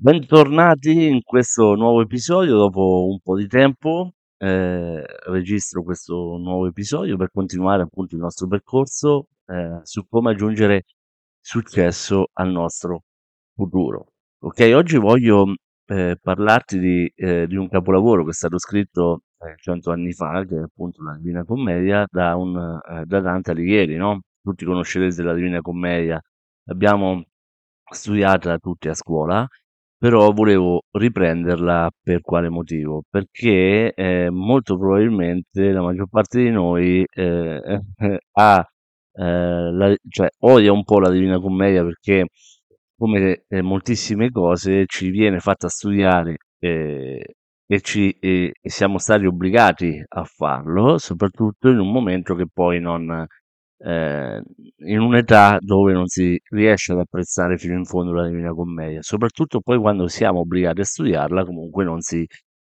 Bentornati in questo nuovo episodio dopo un po' di tempo. Eh, registro questo nuovo episodio per continuare appunto il nostro percorso eh, su come aggiungere successo al nostro futuro. Ok, oggi voglio eh, parlarti di, eh, di, un capolavoro che è stato scritto eh, cento anni fa, che è appunto la Divina Commedia, da, un, eh, da Dante Alighieri, no? Tutti conoscerete la Divina Commedia, l'abbiamo studiata tutti a scuola, però volevo riprenderla per quale motivo? Perché eh, molto probabilmente la maggior parte di noi eh, ha, eh, la, cioè, odia un po' la Divina Commedia perché come eh, moltissime cose ci viene fatta studiare eh, e, ci, e, e siamo stati obbligati a farlo, soprattutto in un momento che poi non, eh, in un'età dove non si riesce ad apprezzare fino in fondo la Divina Commedia, soprattutto poi quando siamo obbligati a studiarla, comunque non si,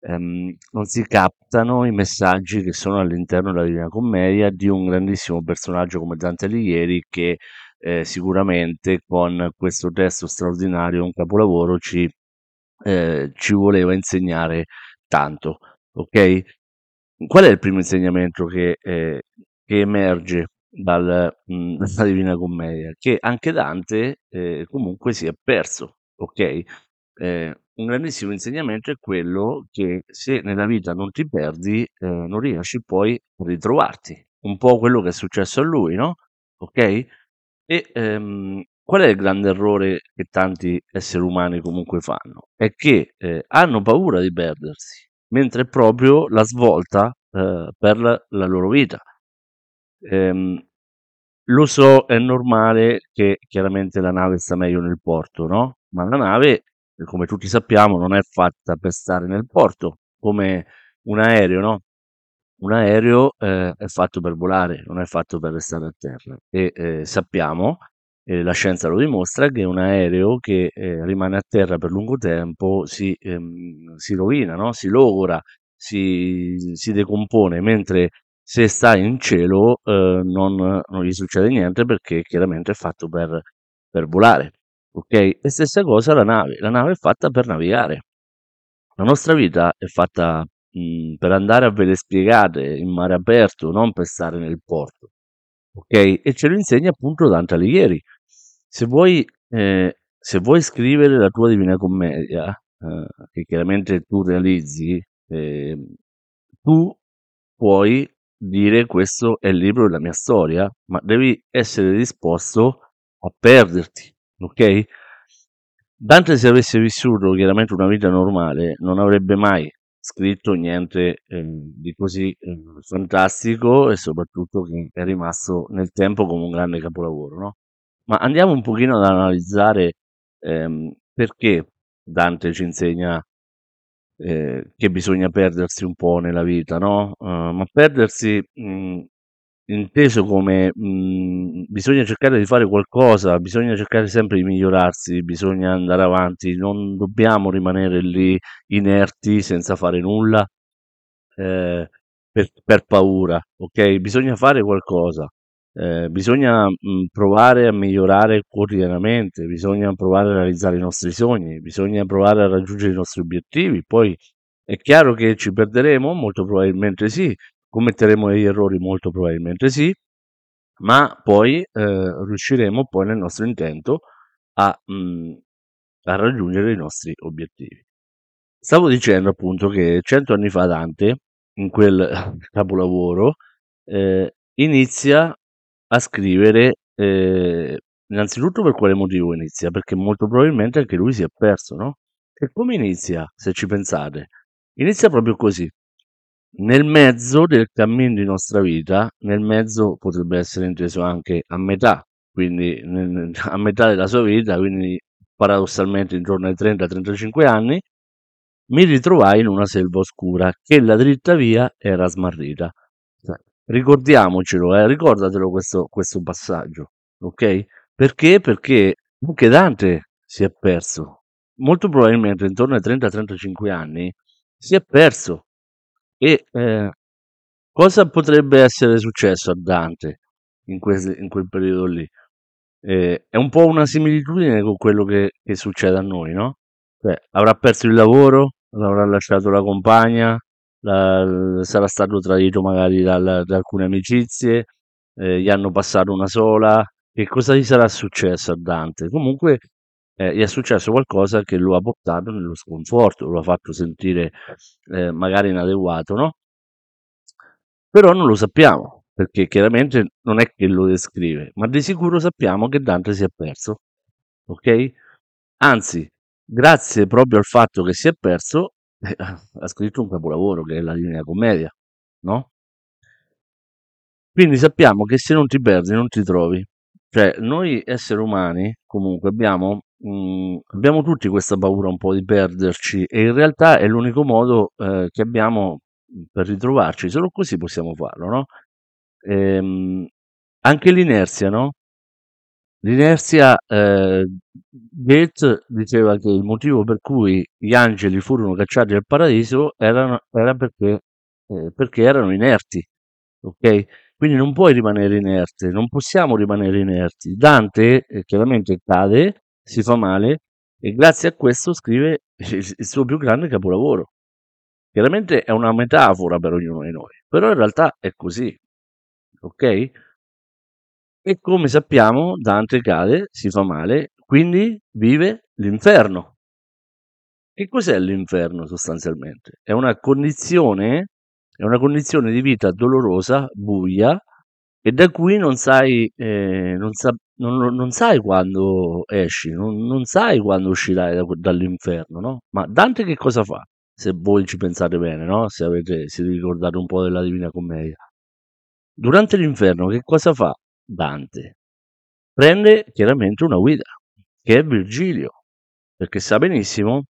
ehm, non si captano i messaggi che sono all'interno della Divina Commedia di un grandissimo personaggio come Dante Alighieri che eh, sicuramente con questo testo straordinario, un capolavoro, ci, eh, ci voleva insegnare tanto. Ok? Qual è il primo insegnamento che, eh, che emerge dal, mh, dalla Divina Commedia? Che anche Dante eh, comunque si è perso. Ok? Eh, un grandissimo insegnamento è quello che se nella vita non ti perdi, eh, non riesci poi a ritrovarti. Un po' quello che è successo a lui, no? Ok? E ehm, qual è il grande errore che tanti esseri umani comunque fanno? È che eh, hanno paura di perdersi, mentre è proprio la svolta eh, per la, loro vita. Ehm, lo so, è normale che chiaramente la nave sta meglio nel porto, no? Ma la nave, come tutti sappiamo, non è fatta per stare nel porto, come un aereo, no? un aereo eh, è fatto per volare, non è fatto per restare a terra. E eh, sappiamo, e la scienza lo dimostra, che un aereo che eh, rimane a terra per lungo tempo si, ehm, si rovina, no? si logora, si, si, decompone, mentre se sta in cielo eh, non, non, gli succede niente perché chiaramente è fatto per, per volare. Ok? E stessa cosa la nave, la nave è fatta per navigare. La nostra vita è fatta mh, per andare a ve le spiegate in mare aperto, non per stare nel porto. Ok? E ce lo insegna appunto Dante Alighieri. Se vuoi, eh, se vuoi scrivere la tua Divina Commedia, eh, che chiaramente tu realizzi, eh, tu puoi dire questo è il libro della mia storia, ma devi essere disposto a perderti, ok? Dante se avesse vissuto chiaramente una vita normale non avrebbe mai scritto niente eh, di così eh, fantastico e soprattutto che è rimasto nel tempo come un grande capolavoro, no? Ma andiamo un pochino ad analizzare ehm, perché Dante ci insegna eh, che bisogna perdersi un po' nella vita, no? Uh, ma perdersi mh, inteso come mh, bisogna cercare di fare qualcosa, bisogna cercare sempre di migliorarsi, bisogna andare avanti, non dobbiamo rimanere lì inerti senza fare nulla eh, per, per, paura, ok? Bisogna fare qualcosa, eh, bisogna mh, provare a migliorare quotidianamente, bisogna provare a realizzare i nostri sogni, bisogna provare a raggiungere i nostri obiettivi, poi è chiaro che ci perderemo, molto probabilmente sì, commetteremo degli errori? Molto probabilmente sì, ma poi eh, riusciremo poi nel nostro intento a, mh, a, raggiungere i nostri obiettivi. Stavo dicendo appunto che cento anni fa Dante, in quel capolavoro, eh, inizia a scrivere, eh, innanzitutto per quale motivo inizia? Perché molto probabilmente anche lui si è perso, no? E come inizia, se ci pensate? Inizia proprio così, nel mezzo del cammino di nostra vita, nel mezzo potrebbe essere inteso anche a metà, quindi a metà della sua vita, quindi paradossalmente intorno ai 30-35 anni, mi ritrovai in una selva oscura che la dritta via era smarrita. Ricordiamocelo, eh, ricordatelo questo, questo passaggio, ok? Perché? Perché anche Dante si è perso. Molto probabilmente intorno ai 30-35 anni si è perso e eh, cosa potrebbe essere successo a Dante in, que- in quel periodo lì? Eh, è un po' una similitudine con quello che, che succede a noi, no? Cioè, avrà perso il lavoro, l'avrà lasciato la compagna, la- sarà stato tradito magari dal- da alcune amicizie, eh, gli hanno passato una sola. Che cosa gli sarà successo a Dante? Comunque, eh, gli è successo qualcosa che lo ha portato nello sconforto, lo ha fatto sentire eh, magari inadeguato, no? Però non lo sappiamo, perché chiaramente non è che lo descrive, ma di sicuro sappiamo che Dante si è perso, ok? Anzi, grazie proprio al fatto che si è perso, ha scritto un capolavoro che è la Divina Commedia, no? Quindi sappiamo che se non ti perdi non ti trovi. Cioè, noi esseri umani comunque abbiamo, mh, abbiamo tutti questa paura un po' di perderci e in realtà è l'unico modo eh, che abbiamo per ritrovarci, solo così possiamo farlo, no? Ehm, anche l'inerzia, no? L'inerzia, eh, Goethe diceva che il motivo per cui gli angeli furono cacciati dal paradiso erano- era perché, eh, perché erano inerti, ok? Quindi non puoi rimanere inerte, non possiamo rimanere inerti. Dante eh, chiaramente cade, si fa male e grazie a questo scrive il, il suo più grande capolavoro. Chiaramente è una metafora per ognuno di noi, però in realtà è così, ok? E come sappiamo, Dante cade, si fa male, quindi vive l'inferno. Che cos'è l'inferno sostanzialmente? È una condizione, è una condizione di vita dolorosa, buia, e da cui non sai, eh, non, sa- non- non sai quando esci, non, sai quando uscirai da- dall'inferno, no? Ma Dante che cosa fa? Se voi ci pensate bene, no? Se avete, se vi ricordate un po' della Divina Commedia. Durante l'inferno che cosa fa Dante? Prende chiaramente una guida, che è Virgilio, perché sa benissimo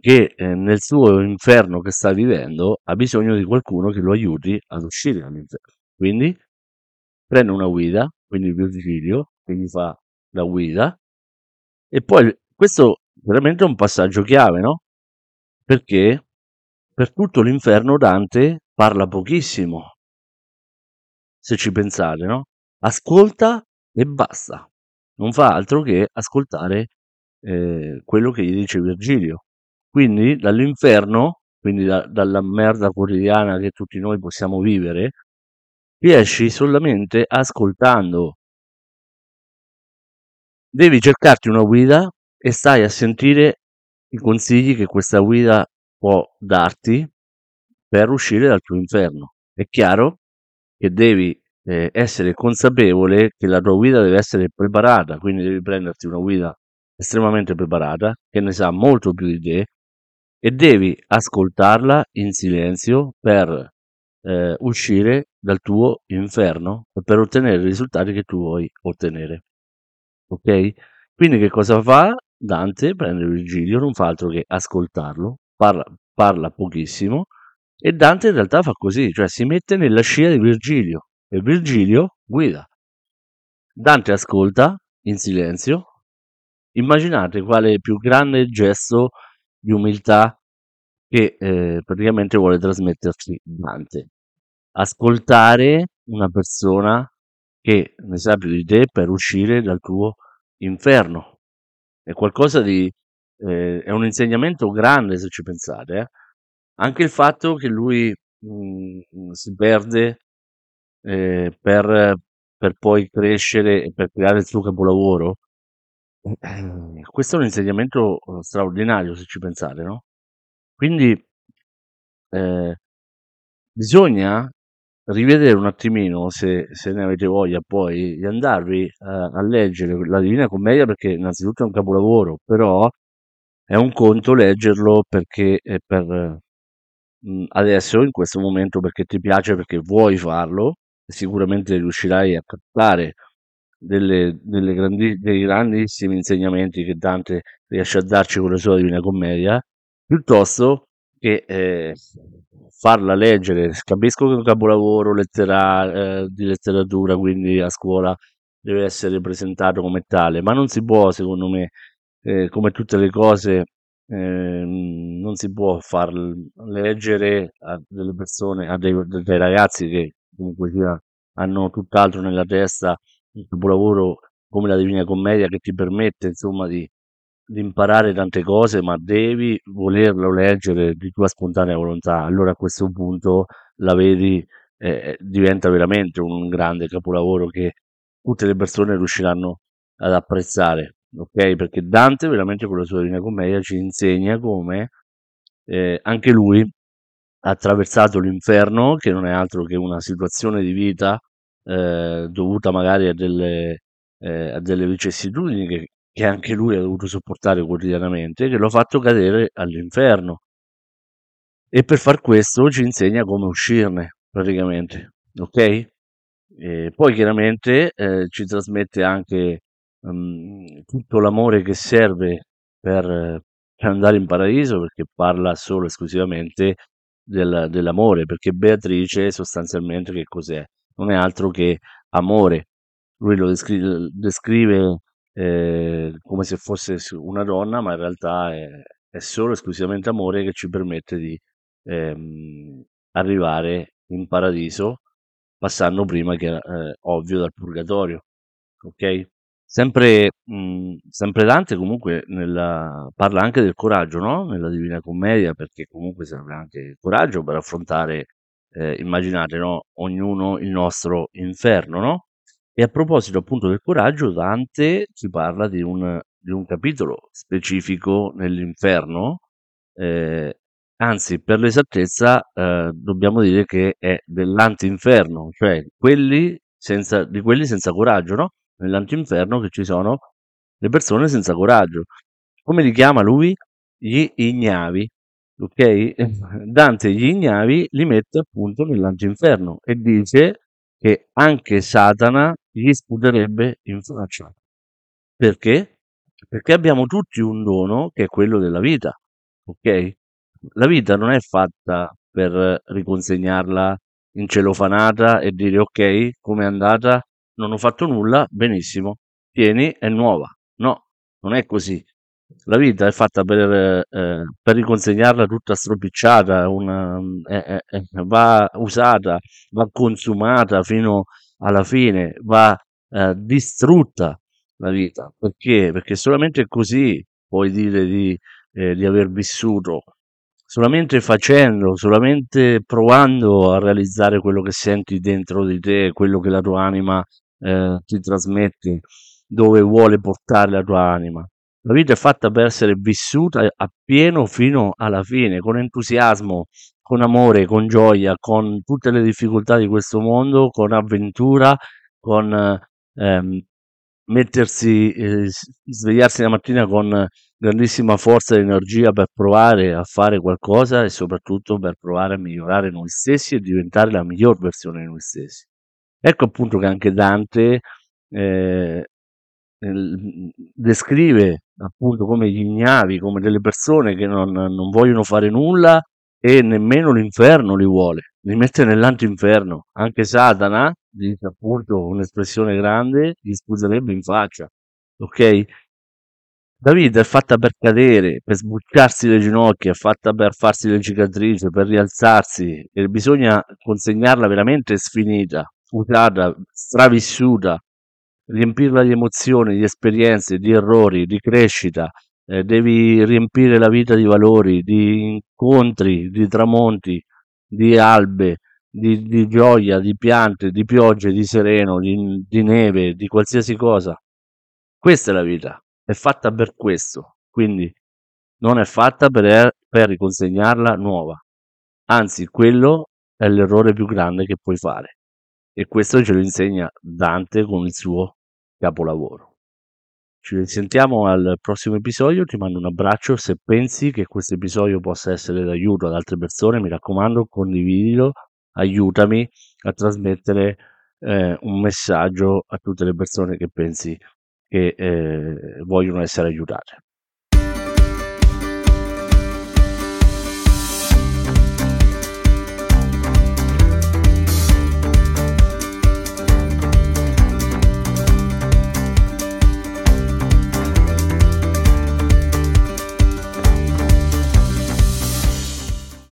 che eh, nel suo inferno che sta vivendo ha bisogno di qualcuno che lo aiuti ad uscire dall'inferno. Quindi prende una guida, quindi Virgilio, che gli fa la guida, e poi questo veramente è un passaggio chiave, no? Perché per tutto l'inferno Dante parla pochissimo, se ci pensate, no? Ascolta e basta. Non fa altro che ascoltare eh, quello che gli dice Virgilio. Quindi dall'inferno, quindi da- dalla merda quotidiana che tutti noi possiamo vivere, riesci solamente ascoltando. Devi cercarti una guida e stai a sentire i consigli che questa guida può darti per uscire dal tuo inferno. È chiaro che devi eh, essere consapevole che la tua guida deve essere preparata, quindi devi prenderti una guida estremamente preparata, che ne sa molto più di te, e devi ascoltarla in silenzio per eh, uscire dal tuo inferno e per ottenere i risultati che tu vuoi ottenere. Ok? Quindi che cosa fa? Dante prende Virgilio, non fa altro che ascoltarlo, parla, parla pochissimo e Dante in realtà fa così, cioè si mette nella scia di Virgilio e Virgilio guida. Dante ascolta in silenzio. Immaginate quale più grande gesto di umiltà che eh, praticamente vuole trasmetterci Dante. Ascoltare una persona che ne sa più di te per uscire dal tuo inferno. È qualcosa di... eh, è un insegnamento grande se ci pensate. eh. Anche il fatto che lui mh, si perde eh, per, per poi crescere e per creare il suo capolavoro, questo è un insegnamento eh, straordinario se ci pensate, no? Quindi eh, bisogna rivedere un attimino, se, se ne avete voglia poi, di andarvi eh, a leggere la Divina Commedia perché innanzitutto è un capolavoro, però è un conto leggerlo perché per mh, adesso, in questo momento, perché ti piace, perché vuoi farlo, sicuramente riuscirai a captare delle, delle grandi, dei grandissimi insegnamenti che Dante riesce a darci con la sua Divina Commedia, piuttosto che eh, farla leggere. Capisco che è un capolavoro lettera- eh, di letteratura, quindi a scuola deve essere presentato come tale, ma non si può, secondo me, eh, come tutte le cose, ehm, non si può far leggere a delle persone, a dei, dei ragazzi che comunque sia, hanno tutt'altro nella testa un capolavoro come la Divina Commedia che ti permette, insomma, di di imparare tante cose, ma devi volerlo leggere di tua spontanea volontà. Allora a questo punto la vedi, eh, diventa veramente un grande capolavoro che tutte le persone riusciranno ad apprezzare, ok? Perché Dante veramente con la sua Divina Commedia ci insegna come eh, anche lui attraversato l'inferno, che non è altro che una situazione di vita eh, dovuta magari a delle, eh, a delle vicissitudini che, che anche lui ha dovuto sopportare quotidianamente, che lo ha fatto cadere all'inferno. E per far questo ci insegna come uscirne, praticamente, ok? E poi chiaramente eh, ci trasmette anche um, tutto l'amore che serve per, andare in paradiso, perché parla solo esclusivamente del, dell'amore, perché Beatrice sostanzialmente che cos'è? Non è altro che amore. Lui lo descri- descrive eh, come se fosse una donna, ma in realtà è, è solo esclusivamente amore che ci permette di ehm, arrivare in paradiso passando prima che eh, ovvio dal purgatorio ok sempre, mh, sempre Dante comunque nella, parla anche del coraggio no? nella Divina Commedia perché comunque serve anche il coraggio per affrontare eh, immaginate no? ognuno il nostro inferno no? e a proposito appunto del coraggio Dante ci parla di un, di un capitolo specifico nell'inferno eh, Anzi, per l'esattezza, eh, dobbiamo dire che è dell'antinferno, cioè quelli senza, di quelli senza coraggio, no? Nell'antinferno che ci sono le persone senza coraggio. Come li chiama lui? Gli ignavi, ok? Dante gli ignavi li mette appunto nell'antinferno e dice che anche Satana gli sputerebbe in faccia. Perché? Perché abbiamo tutti un dono che è quello della vita, ok? La vita non è fatta per riconsegnarla incelofanata e dire ok, come è andata? Non ho fatto nulla, benissimo, tieni, è nuova. No, non è così. La vita è fatta per, eh, per riconsegnarla tutta stropicciata, una, eh, eh, va usata, va consumata fino alla fine, va eh, distrutta la vita. Perché? Perché solamente così puoi dire di, eh, di aver vissuto solamente facendo, solamente provando a realizzare quello che senti dentro di te, quello che la tua anima eh, ti trasmette, dove vuole portare la tua anima. La vita è fatta per essere vissuta appieno fino alla fine, con entusiasmo, con amore, con gioia, con tutte le difficoltà di questo mondo, con avventura, con ehm, mettersi, eh, svegliarsi la mattina con grandissima forza ed energia per provare a fare qualcosa e soprattutto per provare a migliorare noi stessi e diventare la miglior versione di noi stessi. Ecco appunto che anche Dante eh, descrive appunto come gli ignavi, come delle persone che non, non vogliono fare nulla e nemmeno l'inferno li vuole, li mette nell'antinferno. Anche Satana, dice appunto un'espressione grande, gli sputerebbe in faccia. Ok? La vita è fatta per cadere, per sbucciarsi le ginocchia, è fatta per farsi le cicatrici, per rialzarsi e bisogna consegnarla veramente sfinita, usata, stravissuta, riempirla di emozioni, di esperienze, di errori, di crescita. Eh, devi riempire la vita di valori, di incontri, di tramonti, di albe, di, di gioia, di piante, di piogge, di sereno, di, di neve, di qualsiasi cosa. Questa è la vita è fatta per questo, quindi non è fatta per, per riconsegnarla nuova. Anzi, quello è l'errore più grande che puoi fare. E questo ce lo insegna Dante con il suo capolavoro. Ci sentiamo al prossimo episodio, ti mando un abbraccio, se pensi che questo episodio possa essere d'aiuto ad altre persone, mi raccomando, condividilo, aiutami a trasmettere eh, un messaggio a tutte le persone che pensi che eh, vogliono essere aiutate.